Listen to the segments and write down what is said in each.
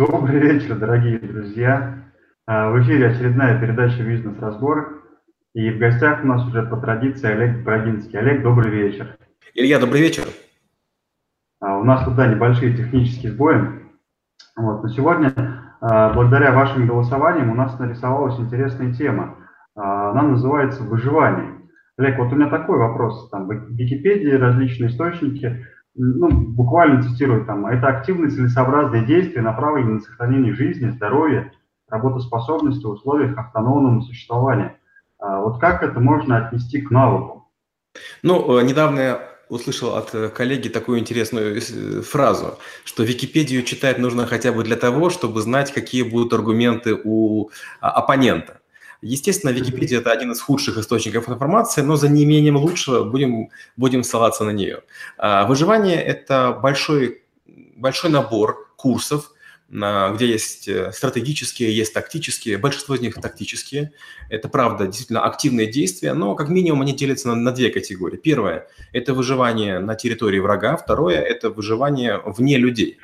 Добрый вечер, дорогие друзья. А, в эфире очередная передача «Бизнес-разбор». И в гостях у нас уже по традиции Олег Брагинский. Олег, добрый вечер. Илья, добрый вечер. А, у нас тут, да, небольшие технические сбои. Вот. Но сегодня, а, благодаря вашим голосованиям, у нас нарисовалась интересная тема. Она называется «Выживание». Олег, вот у меня такой вопрос. Там в Википедии различные источники – ну, буквально цитирую там, это активные целесообразные действия, направленные на сохранение жизни, здоровья, работоспособности в условиях автономного существования. А вот как это можно отнести к навыку? Ну, э, недавно я услышал от э, коллеги такую интересную э, фразу, что Википедию читать нужно хотя бы для того, чтобы знать, какие будут аргументы у а, оппонента. Естественно, Википедия – это один из худших источников информации, но за неимением лучшего будем, будем ссылаться на нее. А, выживание – это большой, большой набор курсов, где есть э, стратегические, есть тактические, большинство из них тактические. Это, правда, действительно активные действия, но как минимум они делятся на, на две категории. Первое – это выживание на территории врага, второе – это выживание вне людей.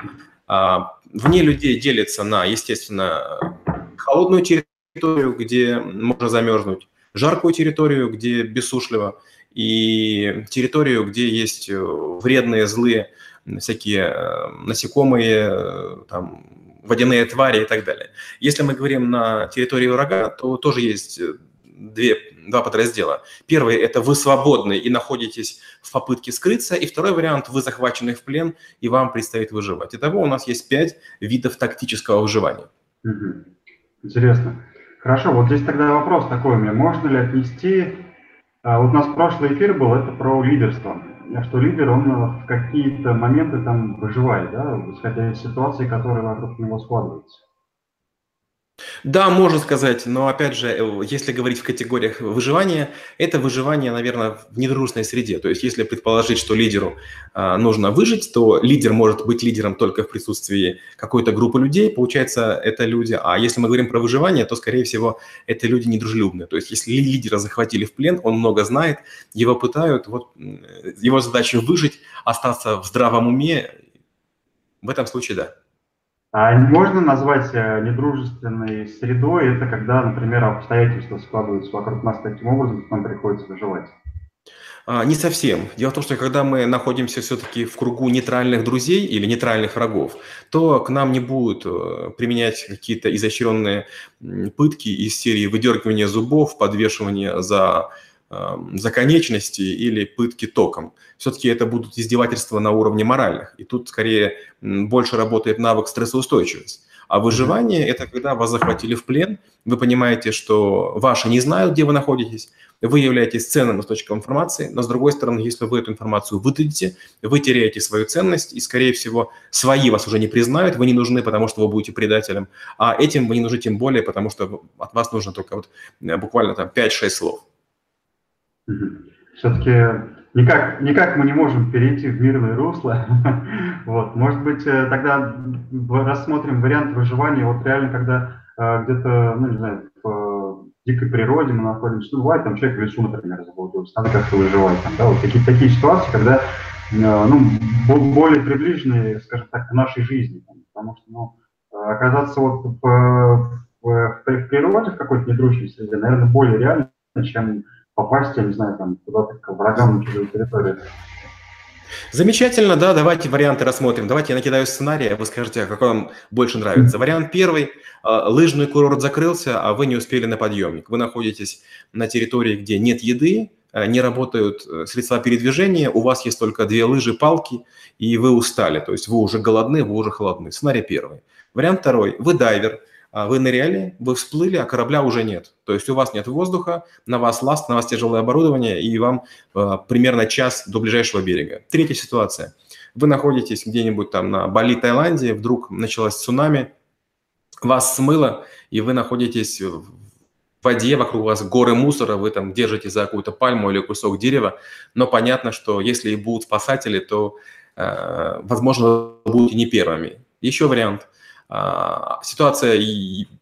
А, вне людей делится на, естественно, холодную территорию, территорию, где можно замерзнуть, жаркую территорию, где бессушливо, и территорию, где есть э, вредные, злые всякие э, насекомые, э, там, водяные твари и так далее. Если мы говорим на территории врага, то тоже есть две, два подраздела. Первый – это вы свободны и находитесь в попытке скрыться, и второй вариант – вы захвачены в плен, и вам предстоит выживать. Итого у нас есть пять видов тактического выживания. Интересно. Хорошо, вот здесь тогда вопрос такой у меня. Можно ли отнести... А, вот у нас прошлый эфир был, это про лидерство. Что лидер, он э, в какие-то моменты там выживает, да, исходя из ситуации, которая вокруг него складывается. Да, можно сказать, но опять же, э, если говорить в категориях выживания, это выживание, наверное, в недружной среде. То есть, если предположить, что лидеру э, нужно выжить, то лидер может быть лидером только в присутствии какой-то группы людей, получается, это люди. А если мы говорим про выживание, то, скорее всего, это люди недружелюбные. То есть, если лидера захватили в плен, он много знает, его пытают, вот его задача выжить, остаться в здравом уме, в этом случае да. А можно назвать э, недружественной средой, это когда, например, обстоятельства складываются вокруг нас таким образом, что нам приходится выживать? А, не совсем. Дело в том, что когда мы находимся все-таки в кругу нейтральных друзей или нейтральных врагов, то к нам не будут э, применять какие-то изощренные пытки из серии выдергивания зубов, подвешивания за за конечности или пытки током. Все-таки это будут издевательства на уровне моральных. И тут скорее больше работает навык стрессоустойчивости. А выживание – это когда вас захватили в плен, вы понимаете, что ваши не знают, где вы находитесь, вы являетесь ценным источником информации, но с другой стороны, если вы эту информацию выдадите, вы теряете свою ценность, и, скорее всего, свои вас уже не признают, вы не нужны, потому что вы будете предателем, а этим вы не нужны тем более, потому что от вас нужно только вот э, буквально там 5-6 слов. Все-таки никак, никак мы не можем перейти в мирное русло. вот. Может быть, э, тогда рассмотрим вариант выживания, вот реально, когда э, где-то, ну, не знаю, в дикой природе мы находимся, ну, бывает, там человек в лесу, например, заблудился, надо как-то выживать, там, да, вот такие, такие ситуации, когда, э, ну, более приближенные, скажем так, к нашей жизни, там, потому что, ну, оказаться вот в, в, в, в природе, в какой-то недружной среде, наверное, более реально, чем попасть, я не знаю, там куда-то к врагам на чужую территорию. Замечательно, да, давайте варианты рассмотрим. Давайте я накидаю сценарий, а вы скажете, а какой вам больше нравится. Вариант первый. А, лыжный курорт закрылся, а вы не успели на подъемник. Вы находитесь на территории, где нет еды, а, не работают э, средства передвижения, у вас есть только две лыжи, палки, и вы устали. То есть вы уже голодны, вы уже холодны. Сценарий первый. Вариант второй. Вы дайвер – вы ныряли, вы всплыли, а корабля уже нет. То есть у вас нет воздуха, на вас ласт, на вас тяжелое оборудование, и вам э, примерно час до ближайшего берега. Третья ситуация. Вы находитесь где-нибудь там на Бали, Таиланде, вдруг началась цунами, вас смыло, и вы находитесь в воде, вокруг вас горы мусора, вы там держите за какую-то пальму или кусок дерева, но понятно, что если и будут спасатели, то, э, возможно, будете не первыми. Еще вариант – а, ситуация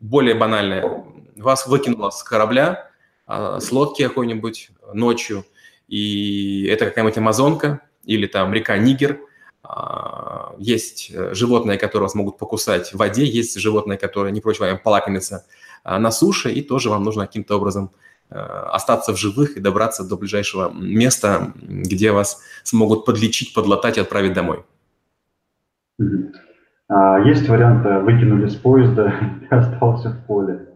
более банальная. Вас выкинуло с корабля, а, с лодки какой-нибудь ночью, и это какая-нибудь Амазонка или там река Нигер, А, есть э, животные, которые вас могут покусать в воде, есть животные, которые не прочь вам полакомиться а, на суше, и тоже вам нужно каким-то образом э, остаться в живых и добраться до ближайшего места, где вас смогут подлечить, подлатать и отправить домой. А есть вариант, выкинули с поезда и остался в поле.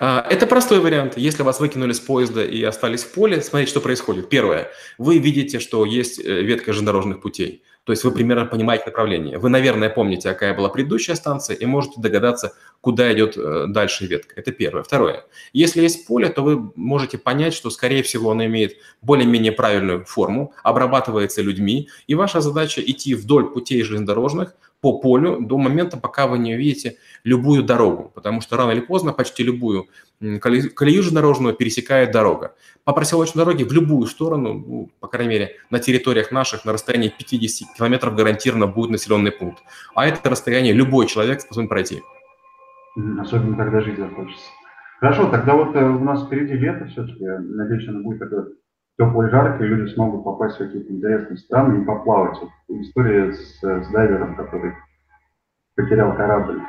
А, это простой вариант. Если вас выкинули с поезда и остались в поле, смотрите, что происходит. Первое. Вы видите, что есть э, ветка железнодорожных путей. То есть вы примерно понимаете направление. Вы, наверное, помните, какая была предыдущая станция, и можете догадаться, куда идет э, дальше ветка. Это первое. Второе. Если есть поле, то вы можете понять, что, скорее всего, оно имеет более-менее правильную форму, обрабатывается людьми, и ваша задача идти вдоль путей железнодорожных, по полю до момента, пока вы не увидите любую дорогу, потому что рано или поздно почти любую колею железнодорожную пересекает дорога. По проселочной дороге в любую сторону, ну, по крайней мере, на территориях наших на расстоянии 50 километров гарантированно будет населенный пункт. А это расстояние любой человек способен пройти. Особенно, когда жить захочется. Хорошо, тогда вот э, у нас впереди лето все-таки. Надеюсь, оно будет такое теплое, жарко, и люди смогут попасть в какие-то интересные страны и поплавать. История с, с дайвером, который потерял корабль.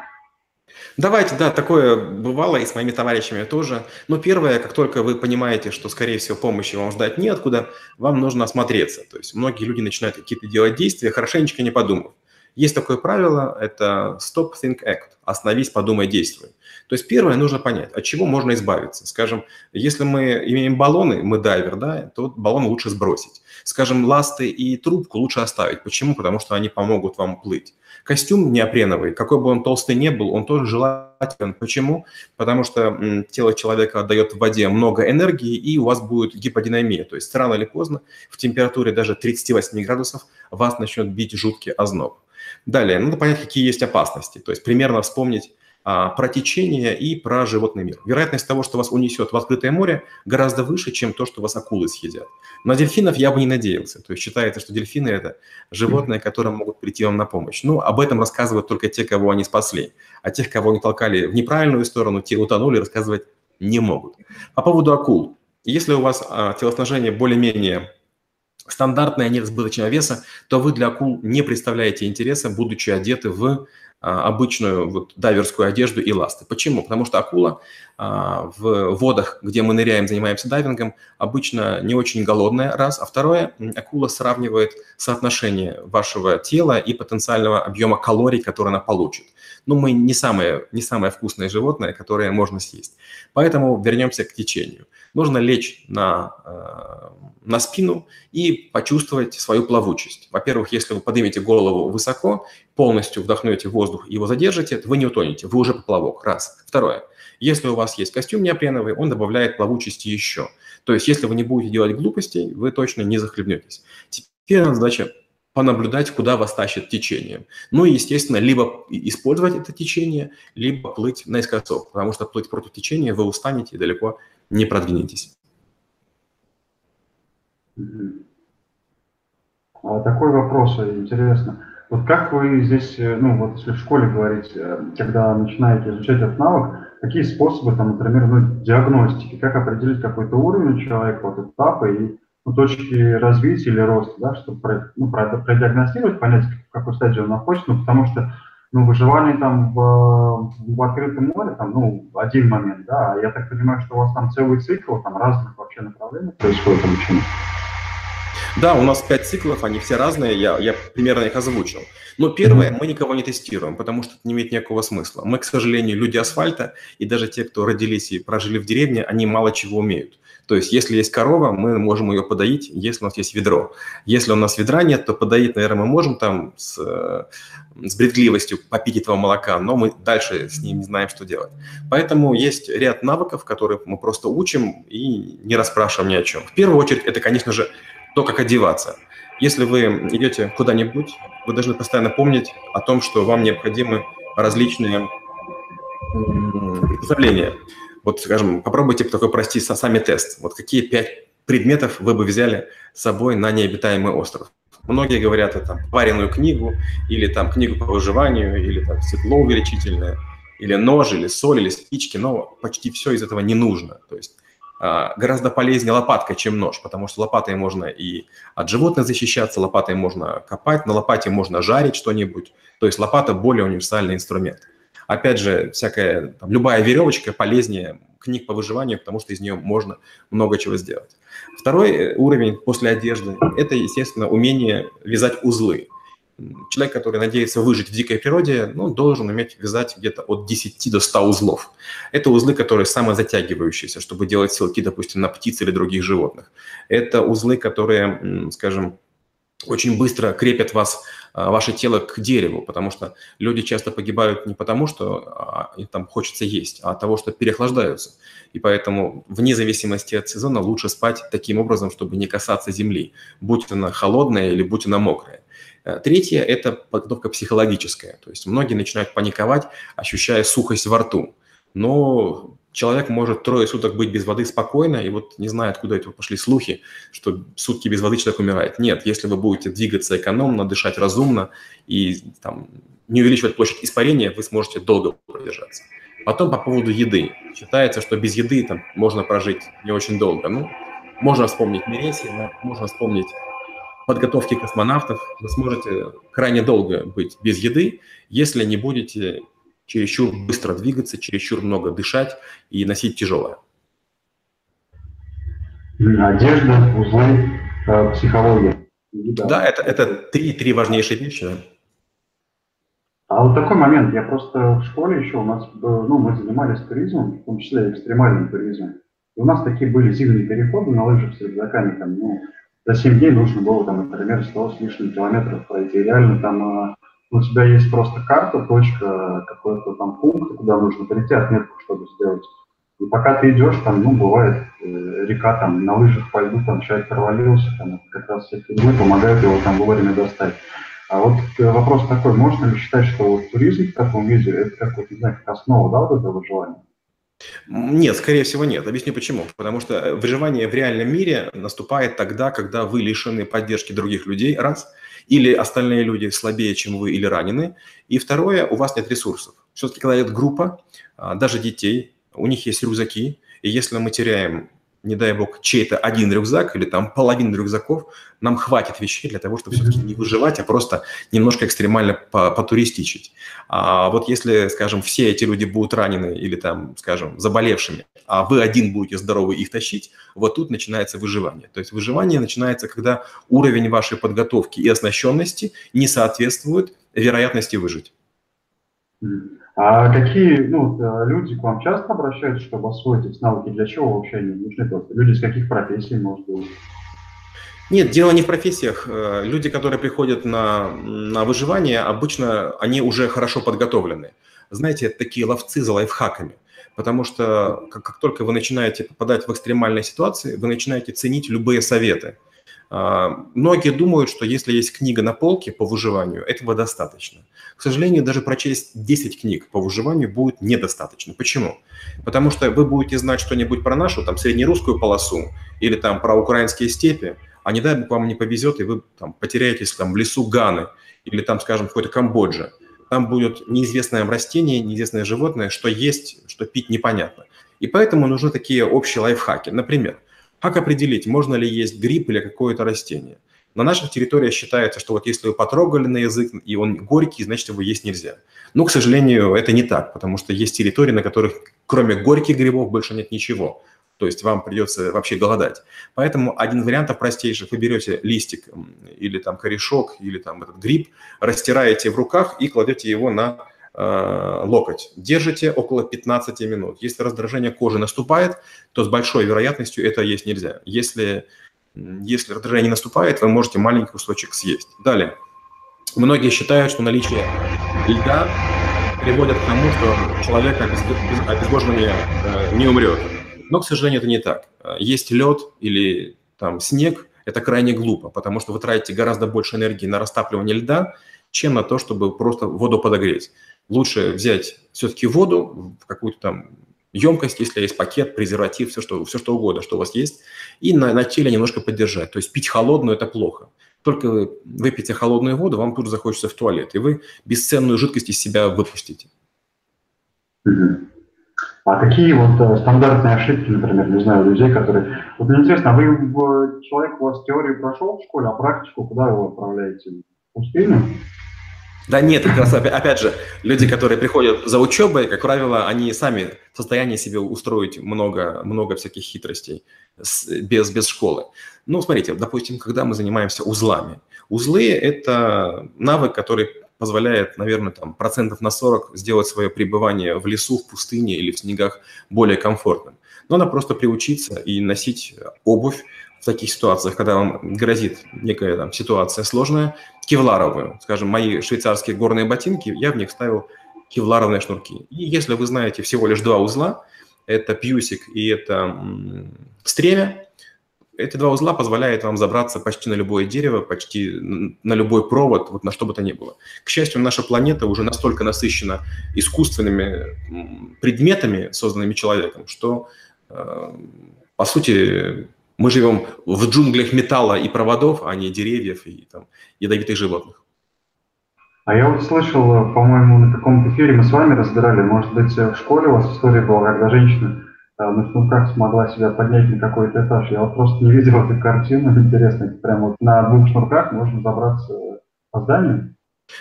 Давайте, да, такое бывало и с моими товарищами тоже. Но первое, как только вы понимаете, что, скорее всего, помощи вам ждать неоткуда, вам нужно осмотреться. То есть многие люди начинают какие-то делать действия, хорошенечко не подумав. Есть такое правило, это stop, think, act. Остановись, подумай, действуй. То есть первое, нужно понять, от чего можно избавиться. Скажем, если мы имеем баллоны, мы дайвер, да, то баллон лучше сбросить. Скажем, ласты и трубку лучше оставить. Почему? Потому что они помогут вам плыть. Костюм неопреновый, какой бы он толстый не был, он тоже желателен. Почему? Потому что тело человека отдает в воде много энергии, и у вас будет гиподинамия. То есть рано или поздно в температуре даже 38 градусов вас начнет бить жуткий озноб. Далее, надо понять, какие есть опасности. То есть примерно вспомнить а, про течение и про животный мир. Вероятность того, что вас унесет в открытое море, гораздо выше, чем то, что вас акулы съедят. На дельфинов я бы не надеялся. То есть считается, что дельфины – это животные, которые могут прийти вам на помощь. Но об этом рассказывают только те, кого они спасли. А тех, кого они толкали в неправильную сторону, те утонули, рассказывать не могут. По поводу акул. Если у вас а, телосложение более-менее стандартное, нет избыточного веса, то вы для акул не представляете интереса, будучи одеты в обычную вот дайверскую одежду и ласты. Почему? Потому что акула а, в водах, где мы ныряем, занимаемся дайвингом, обычно не очень голодная, раз. А второе, акула сравнивает соотношение вашего тела и потенциального объема калорий, которые она получит. Но ну, мы не самое, не самое вкусное животное, которое можно съесть. Поэтому вернемся к течению. Нужно лечь на, э, на спину и почувствовать свою плавучесть. Во-первых, если вы поднимете голову высоко, полностью вдохнете воздух и его задержите, вы не утонете, вы уже поплавок. Раз. Второе. Если у вас есть костюм неопреновый, он добавляет плавучести еще. То есть, если вы не будете делать глупостей, вы точно не захлебнетесь. Теперь задача понаблюдать, куда вас тащит течение. Ну и, естественно, либо использовать это течение, либо плыть наискосок, потому что плыть против течения вы устанете и далеко не продвинетесь. А такой вопрос интересно. Вот как вы здесь, э, ну вот если в школе говорить, э, когда начинаете изучать этот навык, какие способы, там, например, ну, диагностики, как определить какой-то уровень человека, вот этапы и ну, точки развития или роста, да, чтобы ну, продиагностировать, понять, в какой стадии он находится, ну, потому что ну, выживание там в, в открытом море, там, ну, один момент, да, я так понимаю, что у вас там целый цикл, там разных вообще направлений происходит обучение. Да, у нас пять циклов, они все разные, я, я примерно их озвучил. Но первое, мы никого не тестируем, потому что это не имеет никакого смысла. Мы, к сожалению, люди асфальта, и даже те, кто родились и прожили в деревне, они мало чего умеют. То есть, если есть корова, мы можем ее подоить, если у нас есть ведро. Если у нас ведра нет, то подоить, наверное, мы можем там с, с бредливостью попить этого молока, но мы дальше с ним не знаем, что делать. Поэтому есть ряд навыков, которые мы просто учим и не расспрашиваем ни о чем. В первую очередь, это, конечно же, то, как одеваться. Если вы идете куда-нибудь, вы должны постоянно помнить о том, что вам необходимы различные приспособления. Вот, скажем, попробуйте такой прости сами тест. Вот какие пять предметов вы бы взяли с собой на необитаемый остров? Многие говорят это пареную книгу, или там книгу по выживанию, или там стекло увеличительное, или нож, или соль, или спички, но почти все из этого не нужно. То есть гораздо полезнее лопатка, чем нож, потому что лопатой можно и от животных защищаться, лопатой можно копать, на лопате можно жарить что-нибудь. То есть лопата более универсальный инструмент. Опять же, всякая, там, любая веревочка полезнее книг по выживанию, потому что из нее можно много чего сделать. Второй э, уровень после одежды – это, естественно, умение вязать узлы. Человек, который надеется выжить в дикой природе, ну, должен уметь вязать где-то от 10 до 100 узлов. Это узлы, которые самозатягивающиеся, чтобы делать силки, допустим, на птиц или других животных. Это узлы, которые, скажем, очень быстро крепят вас, а, ваше тело к дереву, потому что люди часто погибают не потому, что а, им там хочется есть, а от того, что переохлаждаются. И поэтому вне зависимости от сезона лучше спать таким образом, чтобы не касаться земли, будь она холодная или будь она мокрая. Э, третье – это подготовка психологическая. То есть многие начинают паниковать, ощущая сухость во рту. Но человек может трое суток быть без воды спокойно, и вот не знаю, откуда это пошли слухи, что сутки без воды человек умирает. Нет, если вы будете двигаться экономно, дышать разумно и там, не увеличивать площадь испарения, вы сможете долго продержаться. Потом по поводу еды. Считается, что без еды там можно прожить не очень долго. Ну, можно вспомнить Мересия, можно вспомнить подготовки космонавтов. Вы сможете крайне долго быть без еды, если не будете чересчур быстро двигаться, чересчур много дышать и носить тяжелое. Одежда, узлы, э, психология. Да, да это, это три, три важнейшие вещи. А вот такой момент. Я просто в школе еще у нас, ну, мы занимались туризмом, в том числе экстремальным туризмом. И у нас такие были зимние переходы на лыжах с рюкзаками. Там, ну, за 7 дней нужно было, там, например, 100 с лишним километров пройти. Реально там э, у тебя есть просто карта, точка, какой-то там пункт, куда нужно прийти, отметку, чтобы сделать. И пока ты идешь, там, ну, бывает, э, река там на лыжах по льду, там человек провалился, там как раз все фигни помогают его там вовремя достать. А вот э, вопрос такой, можно ли считать, что вот туризм в таком виде, это как, вот, не знаю, как основа, да, вот этого желания? Нет, скорее всего нет. Объясню почему. Потому что э, выживание в реальном мире наступает тогда, когда вы лишены поддержки других людей, раз, или остальные люди слабее, чем вы, или ранены. И второе, у вас нет ресурсов. Все-таки, когда идет группа, а, даже детей, у них есть рюкзаки, и если мы теряем не дай бог, чей-то один рюкзак или там половину рюкзаков, нам хватит вещей для того, чтобы все-таки не выживать, а просто немножко экстремально потуристичить. А вот если, скажем, все эти люди будут ранены или там, скажем, заболевшими, а вы один будете здоровый их тащить, вот тут начинается выживание. То есть выживание начинается, когда уровень вашей подготовки и оснащенности не соответствует вероятности выжить. А какие ну, э, люди к вам часто обращаются, чтобы освоить эти навыки? Для чего вообще они нужны? Люди из каких профессий, может быть? Нет, дело не в профессиях. Э, люди, которые приходят на, на выживание, обычно они уже хорошо подготовлены. Знаете, это такие ловцы за лайфхаками. Потому что как, как только вы начинаете попадать в экстремальные ситуации, вы начинаете ценить любые советы. Многие думают, что если есть книга на полке по выживанию, этого достаточно. К сожалению, даже прочесть 10 книг по выживанию будет недостаточно. Почему? Потому что вы будете знать что-нибудь про нашу там среднерусскую полосу или там про украинские степи, а не дай бог вам не повезет, и вы там потеряетесь там в лесу Ганы или там, скажем, в какой-то Камбодже. Там будет неизвестное растение, неизвестное животное, что есть, что пить непонятно. И поэтому нужны такие общие лайфхаки. Например, как определить, можно ли есть гриб или какое-то растение? На наших территориях считается, что вот если вы потрогали на язык, и он горький, значит, его есть нельзя. Но, к сожалению, это не так, потому что есть территории, на которых кроме горьких грибов больше нет ничего. То есть вам придется вообще голодать. Поэтому один вариант простейших. Вы берете листик или там корешок, или там этот гриб, растираете в руках и кладете его на локоть. Держите около 15 минут. Если раздражение кожи наступает, то с большой вероятностью это есть нельзя. Если, если раздражение не наступает, вы можете маленький кусочек съесть. Далее. Многие считают, что наличие льда приводит к тому, что человек от обезвоживания э, не умрет. Но, к сожалению, это не так. Есть лед или там снег, это крайне глупо, потому что вы тратите гораздо больше энергии на растапливание льда, чем на то, чтобы просто воду подогреть лучше взять все-таки воду в какую-то там емкость, если есть пакет, презерватив, все что, все что угодно, что у вас есть, и на, на теле немножко поддержать. То есть пить холодную – это плохо. Только вы выпьете холодную воду, вам тут захочется в туалет, и вы бесценную жидкость из себя выпустите. А какие вот э, стандартные ошибки, например, не знаю, людей, которые... Вот мне интересно, а вы, в... человек у вас теорию прошел в школе, а практику куда его отправляете? В пустыню? Да нет, как раз опять же, люди, которые приходят за учебой, как правило, они сами в состоянии себе устроить много, много всяких хитростей без, без школы. Ну, смотрите, допустим, когда мы занимаемся узлами. Узлы – это навык, который позволяет, наверное, там, процентов на 40 сделать свое пребывание в лесу, в пустыне или в снегах более комфортным. Но надо просто приучиться и носить обувь в таких ситуациях, когда вам грозит некая там, ситуация сложная, кевларовую. Скажем, мои швейцарские горные ботинки, я в них ставил кевларовые шнурки. И если вы знаете всего лишь два узла, это пьюсик и это стремя, эти два узла позволяют вам забраться почти на любое дерево, почти на любой провод, вот на что бы то ни было. К счастью, наша планета уже настолько насыщена искусственными предметами, созданными человеком, что, э, по сути, мы живем в джунглях металла и проводов, а не деревьев и там, ядовитых животных. А я вот слышал, по-моему, на каком-то эфире мы с вами разбирали, может быть, в школе у вас история была, когда женщина на шнурках смогла себя поднять на какой-то этаж. Я вот просто не видел эту картину, интересно, прямо вот на двух шнурках можно забраться по зданию.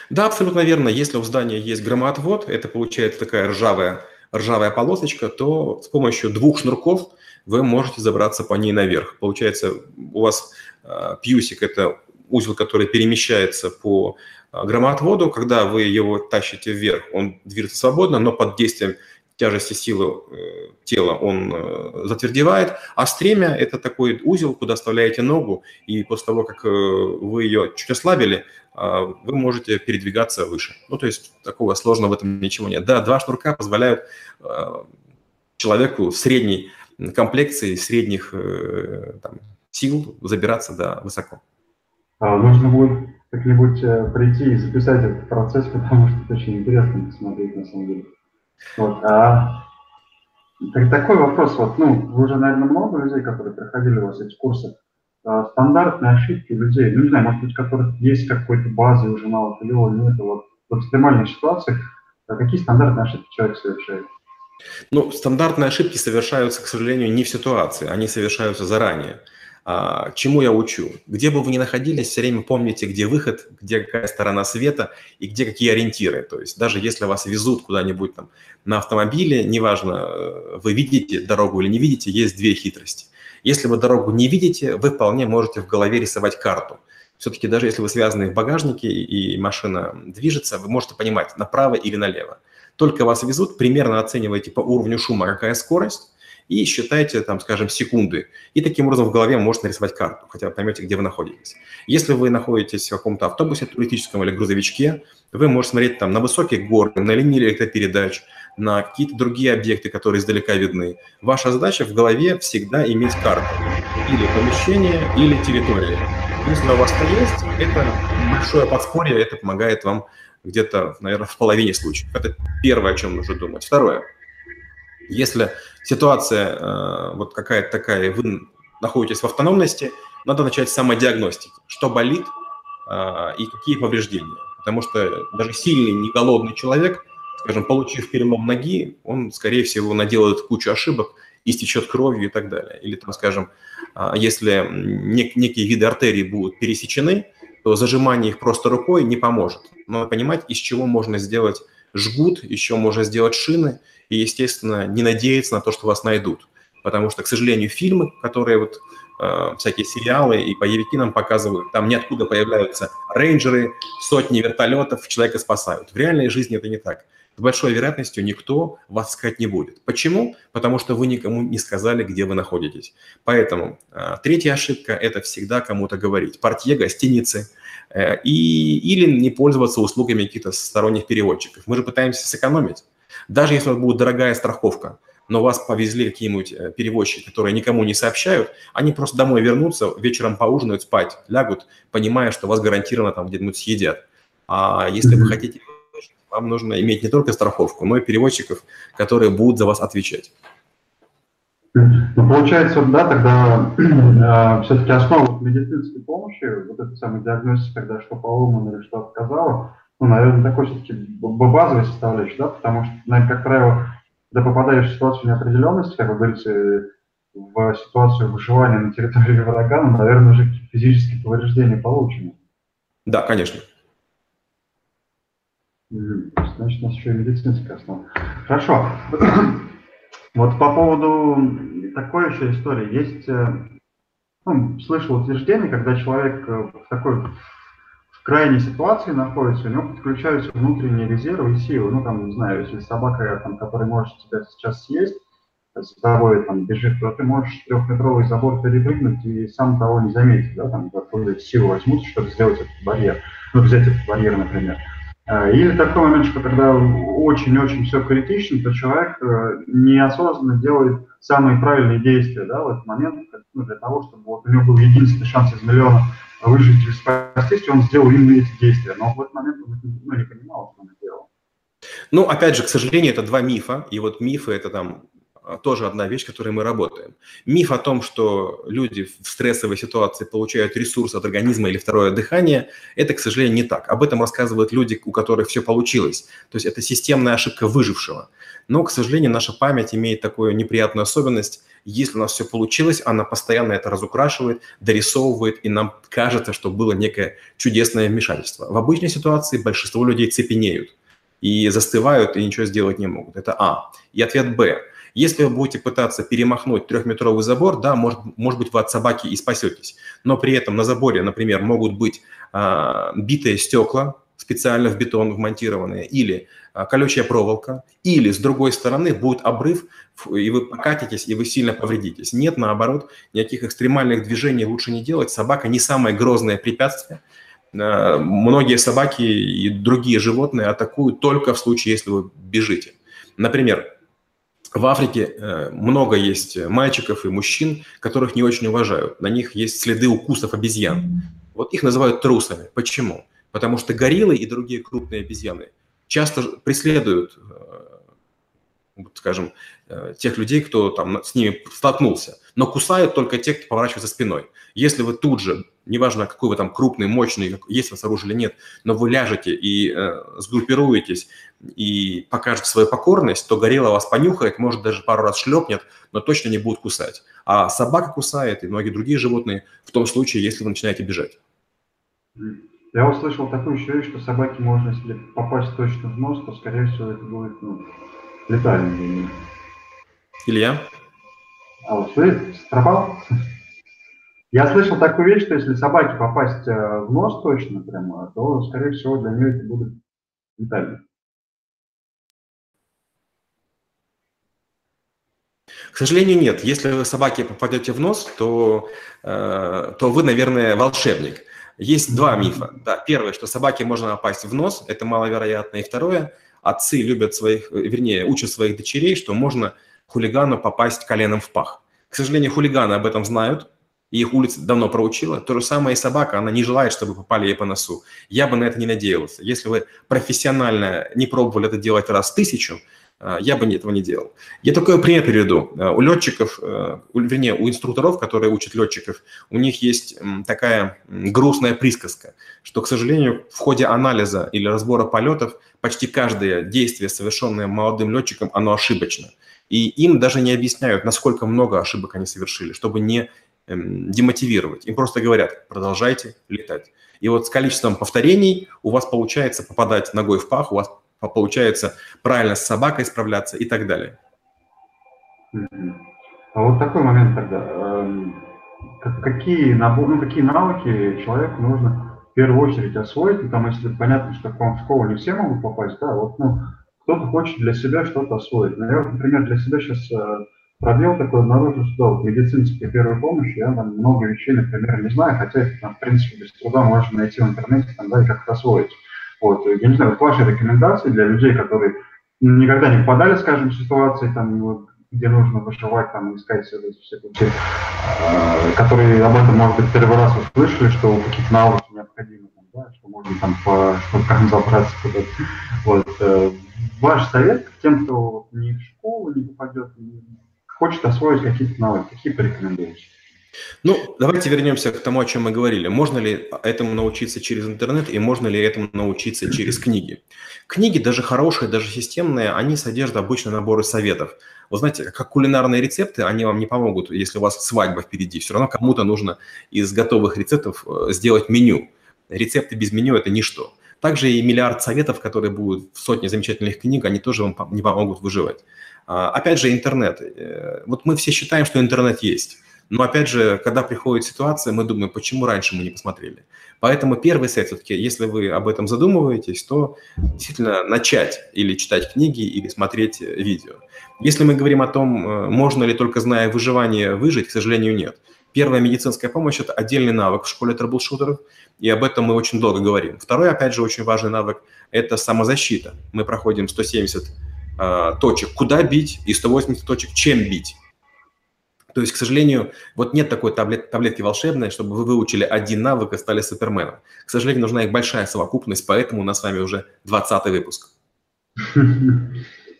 Да, абсолютно верно. Если у здания есть громоотвод, это получается такая ржавая, ржавая полосочка, то с помощью двух шнурков вы можете забраться по ней наверх. Получается, у вас э, пьюсик – это узел, который перемещается по э, громоотводу. Когда вы его тащите вверх, он движется свободно, но под действием тяжести силы э, тела он затвердевает, а стремя – это такой узел, куда вставляете ногу, и после того, как вы ее чуть ослабили, вы можете передвигаться выше. Ну, то есть такого сложного в этом ничего нет. Да, два шнурка позволяют человеку средней комплекции, средних там, сил забираться да, высоко. А, нужно будет как-нибудь прийти и записать этот процесс, потому что это очень интересно посмотреть на самом деле. Вот, а так, такой вопрос, вот, ну, вы уже, наверное, много людей, которые проходили у вас эти курсы, а, стандартные ошибки людей, ну, не знаю, может быть, у которых есть какой-то базовый уже навык или нет, вот, в экстремальных ситуациях, а какие стандартные ошибки человек совершает? Ну, стандартные ошибки совершаются, к сожалению, не в ситуации, они совершаются заранее. А, чему я учу? Где бы вы ни находились, все время помните, где выход, где какая сторона света и где какие ориентиры. То есть даже если вас везут куда-нибудь там на автомобиле, неважно, э, вы видите дорогу или не видите, есть две хитрости. Если вы дорогу не видите, вы вполне можете в голове рисовать карту. Все-таки даже если вы связаны в багажнике и машина движется, вы можете понимать, направо или налево. Только вас везут, примерно оцениваете по уровню шума, какая скорость, и считайте, там, скажем, секунды. И таким образом в голове можно нарисовать карту, хотя вы поймете, где вы находитесь. Если вы находитесь в каком-то автобусе туристическом или грузовичке, вы можете смотреть там на высокие горы, на линии электропередач, на какие-то другие объекты, которые издалека видны. Ваша задача в голове всегда иметь карту. Или помещение, или территория. Если у вас это есть, это большое подспорье, это помогает вам где-то, наверное, в половине случаев. Это первое, о чем нужно думать. Второе. Если ситуация э, вот какая-то такая, вы находитесь в автономности, надо начать с самодиагностики. Что болит э, и какие повреждения. Потому что даже сильный, не голодный человек, скажем, получив перелом ноги, он, скорее всего, наделает кучу ошибок, истечет кровью и так далее. Или, там, скажем, э, если нек- некие виды артерий будут пересечены, то зажимание их просто рукой не поможет. Надо понимать, из чего можно сделать жгут, еще можно сделать шины, и, естественно, не надеяться на то, что вас найдут. Потому что, к сожалению, фильмы, которые вот э, всякие сериалы и боевики нам показывают, там ниоткуда появляются рейнджеры, сотни вертолетов, человека спасают. В реальной жизни это не так. С большой вероятностью никто вас искать не будет. Почему? Потому что вы никому не сказали, где вы находитесь. Поэтому э, третья ошибка – это всегда кому-то говорить. Портье, гостиницы, э, и, или не пользоваться услугами каких-то сторонних переводчиков. Мы же пытаемся сэкономить. Даже если у вас будет дорогая страховка, но вас повезли какие-нибудь э, перевозчики, которые никому не сообщают, они просто домой вернутся, вечером поужинают, спать, лягут, понимая, что вас гарантированно там где-нибудь съедят. А если вы хотите, вам нужно иметь не только страховку, но и перевозчиков, которые будут за вас отвечать. Ну, получается, да, тогда э, все-таки основа медицинской помощи, вот эта самая диагностика, когда что поломано или что отказало, ну, наверное, такой все-таки базовой составляющей, да, потому что, наверное, как правило, когда попадаешь в ситуацию неопределенности, как вы говорите, в ситуацию выживания на территории врага, ну, наверное, уже физические повреждения получены. Да, конечно. Значит, у нас еще и медицинская основа. Хорошо. Вот по поводу такой еще истории. Есть, э, ну, слышал утверждение, когда человек э, в такой в крайней ситуации находится, у него подключаются внутренние резервы и силы. Ну, там, не знаю, если собака, там, которая может тебя сейчас съесть, за тобой там бежит, то ты можешь трехметровый забор перепрыгнуть и сам того не заметить, да, там, силы возьмутся, чтобы сделать этот барьер, ну, взять этот барьер, например. А, или такой момент, когда очень-очень все критично, то человек э, неосознанно делает самые правильные действия да, в этот момент ну, для того, чтобы вот у него был единственный шанс из миллиона выжить или спастись, он сделал именно эти действия. Но в этот момент он ну, не понимал, что он сделал. Ну, опять же, к сожалению, это два мифа. И вот мифы – это там а, тоже одна вещь, которой мы работаем. Миф о том, что люди в стрессовой ситуации получают ресурс от организма или второе дыхание, это, к сожалению, не так. Об этом рассказывают люди, у которых все получилось. То есть это системная ошибка выжившего. Но, к сожалению, наша память имеет такую неприятную особенность. Если у нас все получилось, она постоянно это разукрашивает, дорисовывает, и нам кажется, что было некое чудесное вмешательство. В обычной ситуации большинство людей цепенеют и застывают, и ничего сделать не могут. Это А. И ответ Б. Если вы будете пытаться перемахнуть трехметровый забор, да, может, может быть, вы от собаки и спасетесь. Но при этом на заборе, например, могут быть а, битые стекла, специально в бетон вмонтированные, или а, колючая проволока, или с другой стороны будет обрыв, и вы покатитесь, и вы сильно повредитесь. Нет, наоборот, никаких экстремальных движений лучше не делать. Собака не самое грозное препятствие. А, многие собаки и другие животные атакуют только в случае, если вы бежите. Например, в Африке э, много есть мальчиков и мужчин, которых не очень уважают. На них есть следы укусов обезьян. Вот их называют трусами. Почему? Потому что гориллы и другие крупные обезьяны часто преследуют, э, скажем, э, тех людей, кто там с ними столкнулся. Но кусают только те, кто поворачивается спиной. Если вы тут же, неважно, какой вы там крупный, мощный, есть у вас оружие или нет, но вы ляжете и э, сгруппируетесь и покажете свою покорность, то горилла вас понюхает, может даже пару раз шлепнет, но точно не будет кусать. А собака кусает и многие другие животные в том случае, если вы начинаете бежать. Я услышал такую еще вещь, что собаке можно, если попасть точно в нос, то, скорее всего, это будет ну, летальный. Илья? А вот вы пропал? Я слышал такую вещь, что если собаке попасть э, в нос точно прямо, то, скорее всего, для нее это будет летально. К сожалению, нет. Если вы собаке попадете в нос, то, э, то вы, наверное, волшебник. Есть два мифа. Да, первое, что собаке можно попасть в нос, это маловероятно. И второе, отцы любят своих, вернее, учат своих дочерей, что можно хулигану попасть коленом в пах. К сожалению, хулиганы об этом знают, и их улица давно проучила. То же самое и собака, она не желает, чтобы попали ей по носу. Я бы на это не надеялся. Если вы профессионально не пробовали это делать раз тысячу, э, я бы этого не делал. Я такой пример приведу. Э, у летчиков, э, вернее, у инструкторов, которые учат летчиков, у них есть такая грустная присказка, что, к сожалению, в ходе анализа или разбора полетов почти каждое действие, совершенное молодым летчиком, оно ошибочно. И им даже не объясняют, насколько много ошибок они совершили, чтобы не демотивировать. Им просто говорят, продолжайте летать. И вот с количеством повторений у вас получается попадать ногой в пах, у вас получается правильно с собакой справляться и так далее. А вот такой момент тогда. Эм, какие, ну, какие навыки человеку нужно в первую очередь освоить? Там, если понятно, что к вам в школу не все могут попасть, да, вот, ну, кто-то хочет для себя что-то освоить. Но я, например, для себя сейчас э, пробел такой обнаружил, что вот медицинская первая помощь, я там много вещей, например, не знаю, хотя это, там, в принципе, без труда можно найти в интернете, там, да, и как-то освоить. Вот, я не знаю, ваши рекомендации для людей, которые никогда не попадали, скажем, в ситуации, там, где нужно выживать, там, искать все эти все пути, э, которые об этом, может быть, первый раз услышали, что какие-то навыки необходимы, там, да, что можно там по, чтобы как забраться куда-то. Вот, э, ваш совет тем, кто ни в школу не попадет, не хочет освоить какие-то навыки, какие порекомендуете? Ну, давайте вернемся к тому, о чем мы говорили. Можно ли этому научиться через интернет и можно ли этому научиться через книги? Книги, даже хорошие, даже системные, они содержат обычно наборы советов. Вы знаете, как кулинарные рецепты, они вам не помогут, если у вас свадьба впереди. Все равно кому-то нужно из готовых рецептов э, сделать меню. Рецепты без меню – это ничто. Также и миллиард советов, которые будут в сотне замечательных книг, они тоже вам не помогут выживать. А, опять же, интернет. Э, вот мы все считаем, что интернет есть. Но опять же, когда приходит ситуация, мы думаем, почему раньше мы не посмотрели. Поэтому первый совет все-таки, если вы об этом задумываетесь, то действительно начать или читать книги, или смотреть видео. Если мы говорим о том, э, можно ли только зная выживание выжить, к сожалению, нет. Первая медицинская помощь – это отдельный навык в школе трэблшутеров, и об этом мы очень долго говорим. Второй, опять же, очень важный навык – это самозащита. Мы проходим 170 э, точек, куда бить, и 180 точек, чем бить. То есть, к сожалению, вот нет такой таблет, таблетки волшебной, чтобы вы выучили один навык и стали суперменом. К сожалению, нужна их большая совокупность, поэтому у нас с вами уже 20 выпуск.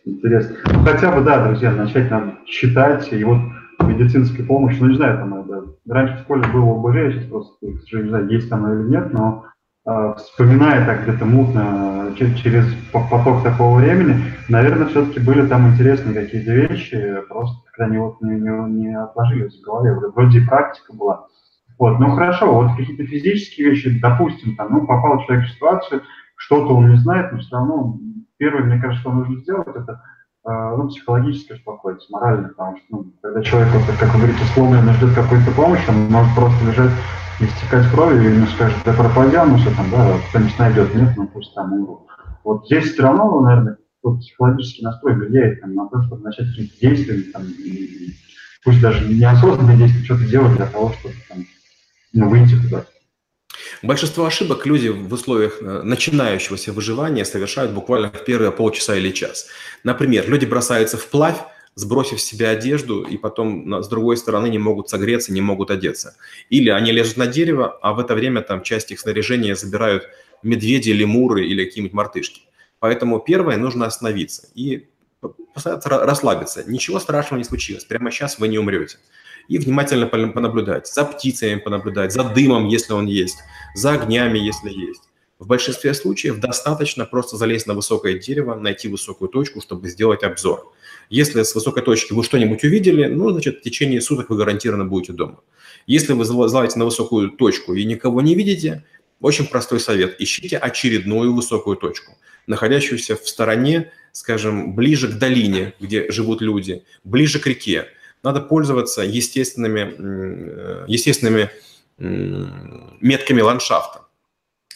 Интересно. Ну, хотя бы, да, друзья, начать надо читать, и вот медицинская помощь, ну, не знаю, там, да, раньше в школе было ОБЖ, я сейчас просто, к сожалению, не знаю, есть оно или нет, но вспоминая так где-то мутно через поток такого времени, наверное, все-таки были там интересные какие-то вещи, просто когда они вот не, не, не отложились в голове, вроде и практика была. Вот, ну хорошо, вот какие-то физические вещи, допустим, там, ну, попал человек в ситуацию, что-то он не знает, но все равно первое, мне кажется, что нужно сделать, это э, ну, психологически успокоиться, морально, потому что ну, когда человек, вот, как вы говорите, сломленно ждет какой-то помощи, он может просто лежать и стекать кровью, и ему скажет, да пропадя, ну что там, да, кто-нибудь найдет, нет, ну пусть там умру. Вот здесь все равно, наверное, тот психологический настрой влияет там, на то, чтобы начать какие-то действия, там, и, пусть даже неосознанные действия, что-то делать для того, чтобы там, ну, выйти куда-то. Большинство ошибок люди в условиях э, начинающегося выживания совершают буквально в первые полчаса или час. Например, люди бросаются вплавь, сбросив с себя одежду, и потом с другой стороны не могут согреться, не могут одеться. Или они лежат на дерево, а в это время там часть их снаряжения забирают медведи, лемуры или какие-нибудь мартышки. Поэтому первое, нужно остановиться и постараться расслабиться. Ничего страшного не случилось. Прямо сейчас вы не умрете и внимательно понаблюдать. За птицами понаблюдать, за дымом, если он есть, за огнями, если есть. В большинстве случаев достаточно просто залезть на высокое дерево, найти высокую точку, чтобы сделать обзор. Если с высокой точки вы что-нибудь увидели, ну, значит, в течение суток вы гарантированно будете дома. Если вы залазите на высокую точку и никого не видите, очень простой совет. Ищите очередную высокую точку, находящуюся в стороне, скажем, ближе к долине, где живут люди, ближе к реке, надо пользоваться естественными, э, естественными метками ландшафта.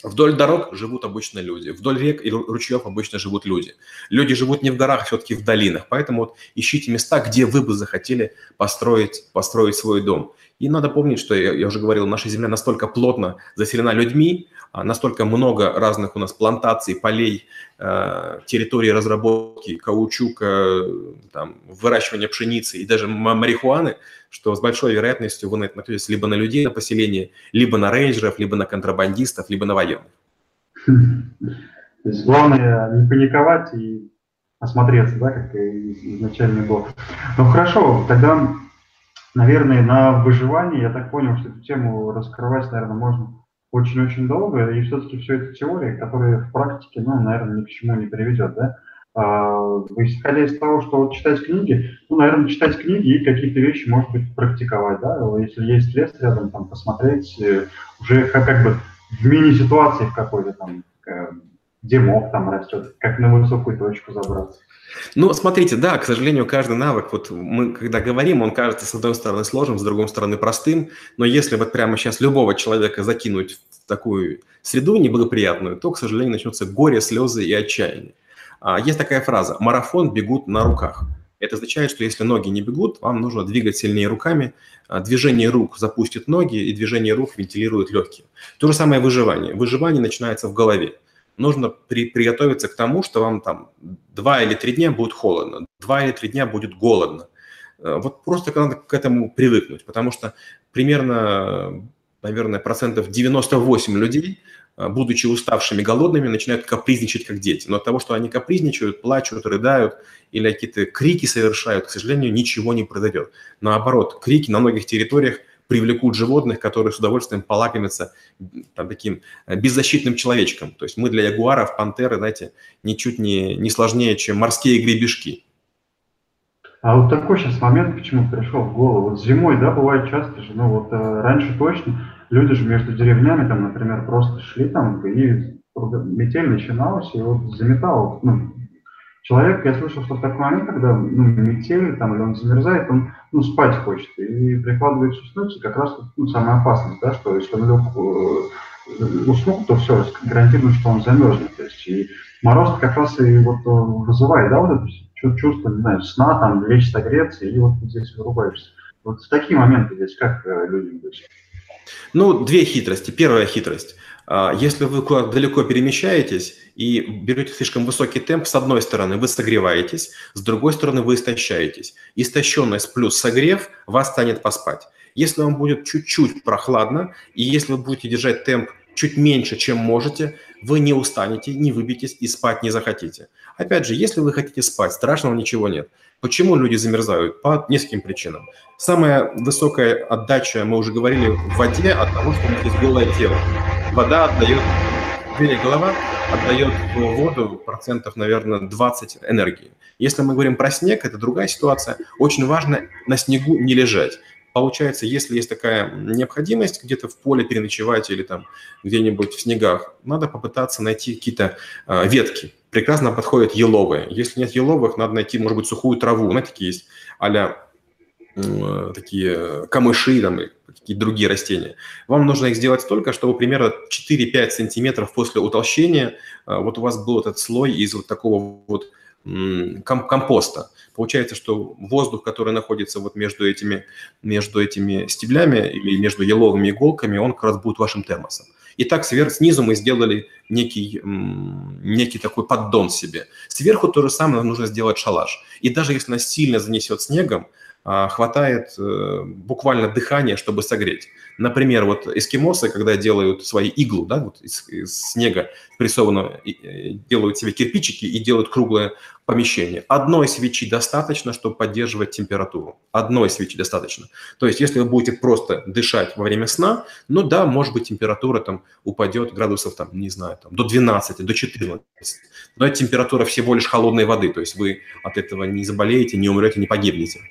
Вдоль дорог живут обычно люди, вдоль рек и ручьев обычно живут люди. Люди живут не в горах, а все-таки в долинах. Поэтому вот ищите места, где вы бы захотели построить, построить свой дом. И надо помнить, что я, я уже говорил, наша земля настолько плотно заселена людьми, настолько много разных у нас плантаций, полей, э, территорий разработки каучука, там, выращивания пшеницы и даже марихуаны, что с большой вероятностью вы наткнетесь либо на людей на поселении, либо на рейнджеров, либо на контрабандистов, либо на военных. То есть главное не паниковать и осмотреться, да, как изначально было. Ну хорошо, тогда наверное, на выживание, я так понял, что эту тему раскрывать, наверное, можно очень-очень долго, и все-таки все это теория, которая в практике, ну, наверное, ни к чему не приведет, да. А, исходя из того, что вот читать книги, ну, наверное, читать книги и какие-то вещи, может быть, практиковать, да, если есть лес рядом, там, посмотреть, э, уже как, как бы в мини-ситуации в какой-то там, э, где мох там растет, как на высокую точку забраться. Ну, смотрите, да, к сожалению, каждый навык, вот мы когда говорим, он кажется с одной стороны сложным, с другой стороны простым, но если вот прямо сейчас любого человека закинуть в такую среду неблагоприятную, то, к сожалению, начнется горе, слезы и отчаяние. А, есть такая фраза «марафон бегут на руках». Это означает, что если ноги не бегут, вам нужно двигать сильнее руками. А, движение рук запустит ноги, и движение рук вентилирует легкие. То же самое выживание. Выживание начинается в голове нужно при, приготовиться к тому, что вам там два или три дня будет холодно, два или три дня будет голодно. Э, вот просто надо к этому привыкнуть, потому что примерно, наверное, процентов 98 людей, э, будучи уставшими, голодными, начинают капризничать как дети. Но от того, что они капризничают, плачут, рыдают или какие-то крики совершают, к сожалению, ничего не произойдет. Наоборот, крики на многих территориях привлекут животных, которые с удовольствием полакомятся там, таким э, беззащитным человечком. То есть мы для ягуаров, пантеры, знаете, ничуть не, не сложнее, чем морские гребешки. А вот такой сейчас момент почему пришел в голову. Вот зимой, да, бывает часто же, ну вот э, раньше точно, люди же между деревнями, там, например, просто шли там, и метель начиналась, и вот заметал, ну, человек, я слышал, что в такой момент, когда ну, метель там, или он замерзает, он ну, спать хочет и прикладывает уснуть, и как раз ну, самая опасность, да, что если он лег э, уснул, то все, гарантированно, что он замерзнет. То есть и мороз как раз и вот э, вызывает, да, вот это чувство, не знаю, сна, там, лечь согреться, и вот здесь вырубаешься. Вот такие моменты здесь как э, людям быть? Ну, две хитрости. Первая хитрость. А, если вы куда-то далеко перемещаетесь и берете слишком высокий темп, с одной стороны вы согреваетесь, с другой стороны вы истощаетесь. Истощенность плюс согрев вас станет поспать. Если вам будет чуть-чуть прохладно, и если вы будете держать темп чуть меньше, чем можете, вы не устанете, не выбьетесь и спать не захотите. Опять же, если вы хотите спать, страшного ничего нет. Почему люди замерзают? По нескольким причинам. Самая высокая отдача, мы уже говорили, в воде от того, что у них есть голое тело. Вода отдает, вернее, голова отдает воду процентов, наверное, 20 энергии. Если мы говорим про снег, это другая ситуация. Очень важно на снегу не лежать. Получается, если есть такая необходимость где-то в поле переночевать или там где-нибудь в снегах, надо попытаться найти какие-то э, ветки. Прекрасно подходят еловые. Если нет еловых, надо найти, может быть, сухую траву. Знаете, такие есть а э, такие камыши там, какие-то другие растения. Вам нужно их сделать столько, чтобы примерно 4-5 сантиметров после утолщения э, вот у вас был этот слой из вот такого вот компоста. Получается, что воздух, который находится вот между этими, между этими стеблями или между еловыми иголками, он как раз будет вашим термосом. И так сверх, снизу мы сделали некий, некий такой поддон себе. Сверху то же самое нужно сделать шалаш. И даже если нас сильно занесет снегом, хватает э, буквально дыхания, чтобы согреть. Например, вот эскимосы, когда делают свои иглу, да, вот из, из снега прессованного, делают себе кирпичики и делают круглое помещение. Одной свечи достаточно, чтобы поддерживать температуру. Одной свечи достаточно. То есть, если вы будете просто дышать во время сна, ну да, может быть, температура там упадет градусов, там, не знаю, там, до 12, до 14. Но это температура всего лишь холодной воды. То есть, вы от этого не заболеете, не умрете, не погибнете.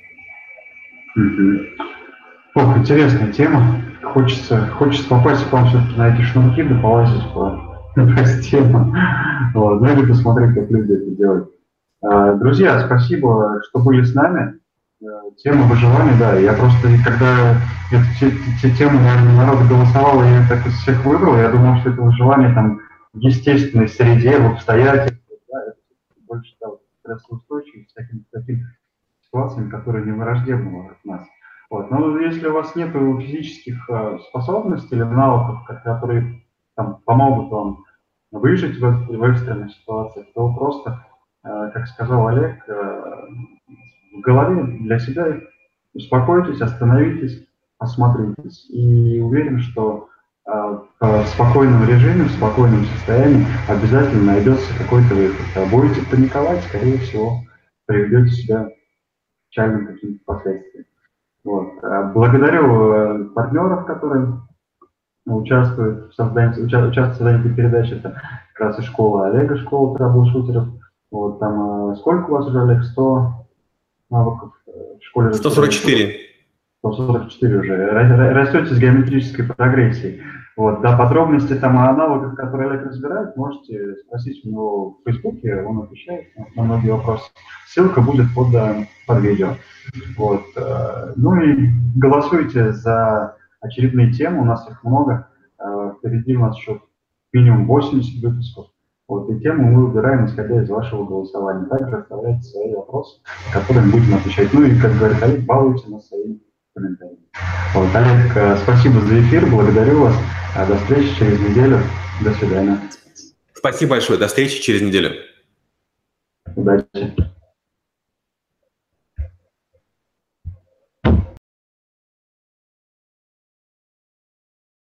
Ох, интересная тема. Хочется, хочется попасть к вам все-таки на эти шнурки, да полазить по, по стенам. Вот, ну или посмотреть, как люди это делают. А, друзья, спасибо, что были с нами. Э, тема выживания, да, я просто, когда эту те, тему, наверное, народ голосовал, и я так из всех выбрал, я думал, что это выживание там в естественной среде, в обстоятельствах, да, это больше да, стрессоустойчивость, всяким таким ситуациями, которые не враждебны нас. Вот. Но если у вас нет физических э, способностей или навыков, которые там, помогут вам выжить в, в экстренных ситуациях, то просто, э, как сказал Олег, э, в голове для себя успокойтесь, остановитесь, осмотритесь. И уверен, что в спокойном режиме, в спокойном состоянии обязательно найдется какой-то выход. А будете паниковать, скорее всего, приведете себя печальным каким-то последствиям. Вот. А благодарю э, партнеров, которые участвуют в создании, уча, участвуют в создании этой передачи. Это как раз и школа Олега, школа трэбл-шутеров. Вот, там, э, сколько у вас уже, Олег, 100 навыков э, в школе? 144. 144 уже. Растете с геометрической прогрессией. Вот, да, подробности там о навыках, которые Олег разбирает, можете спросить у него в Фейсбуке, он отвечает на многие вопросы. Ссылка будет под, под видео. Вот. Э, ну и голосуйте за очередные темы, у нас их много. Э, впереди у нас еще минимум 80 выпусков. Вот, и тему мы выбираем, исходя из вашего голосования. Также оставляйте свои вопросы, которые мы будем отвечать. Ну и, как говорит Олег, балуйте нас своими. Вот, Олег, э, спасибо за эфир, благодарю вас. До встречи через неделю. До свидания. Спасибо большое. До встречи через неделю. Удачи.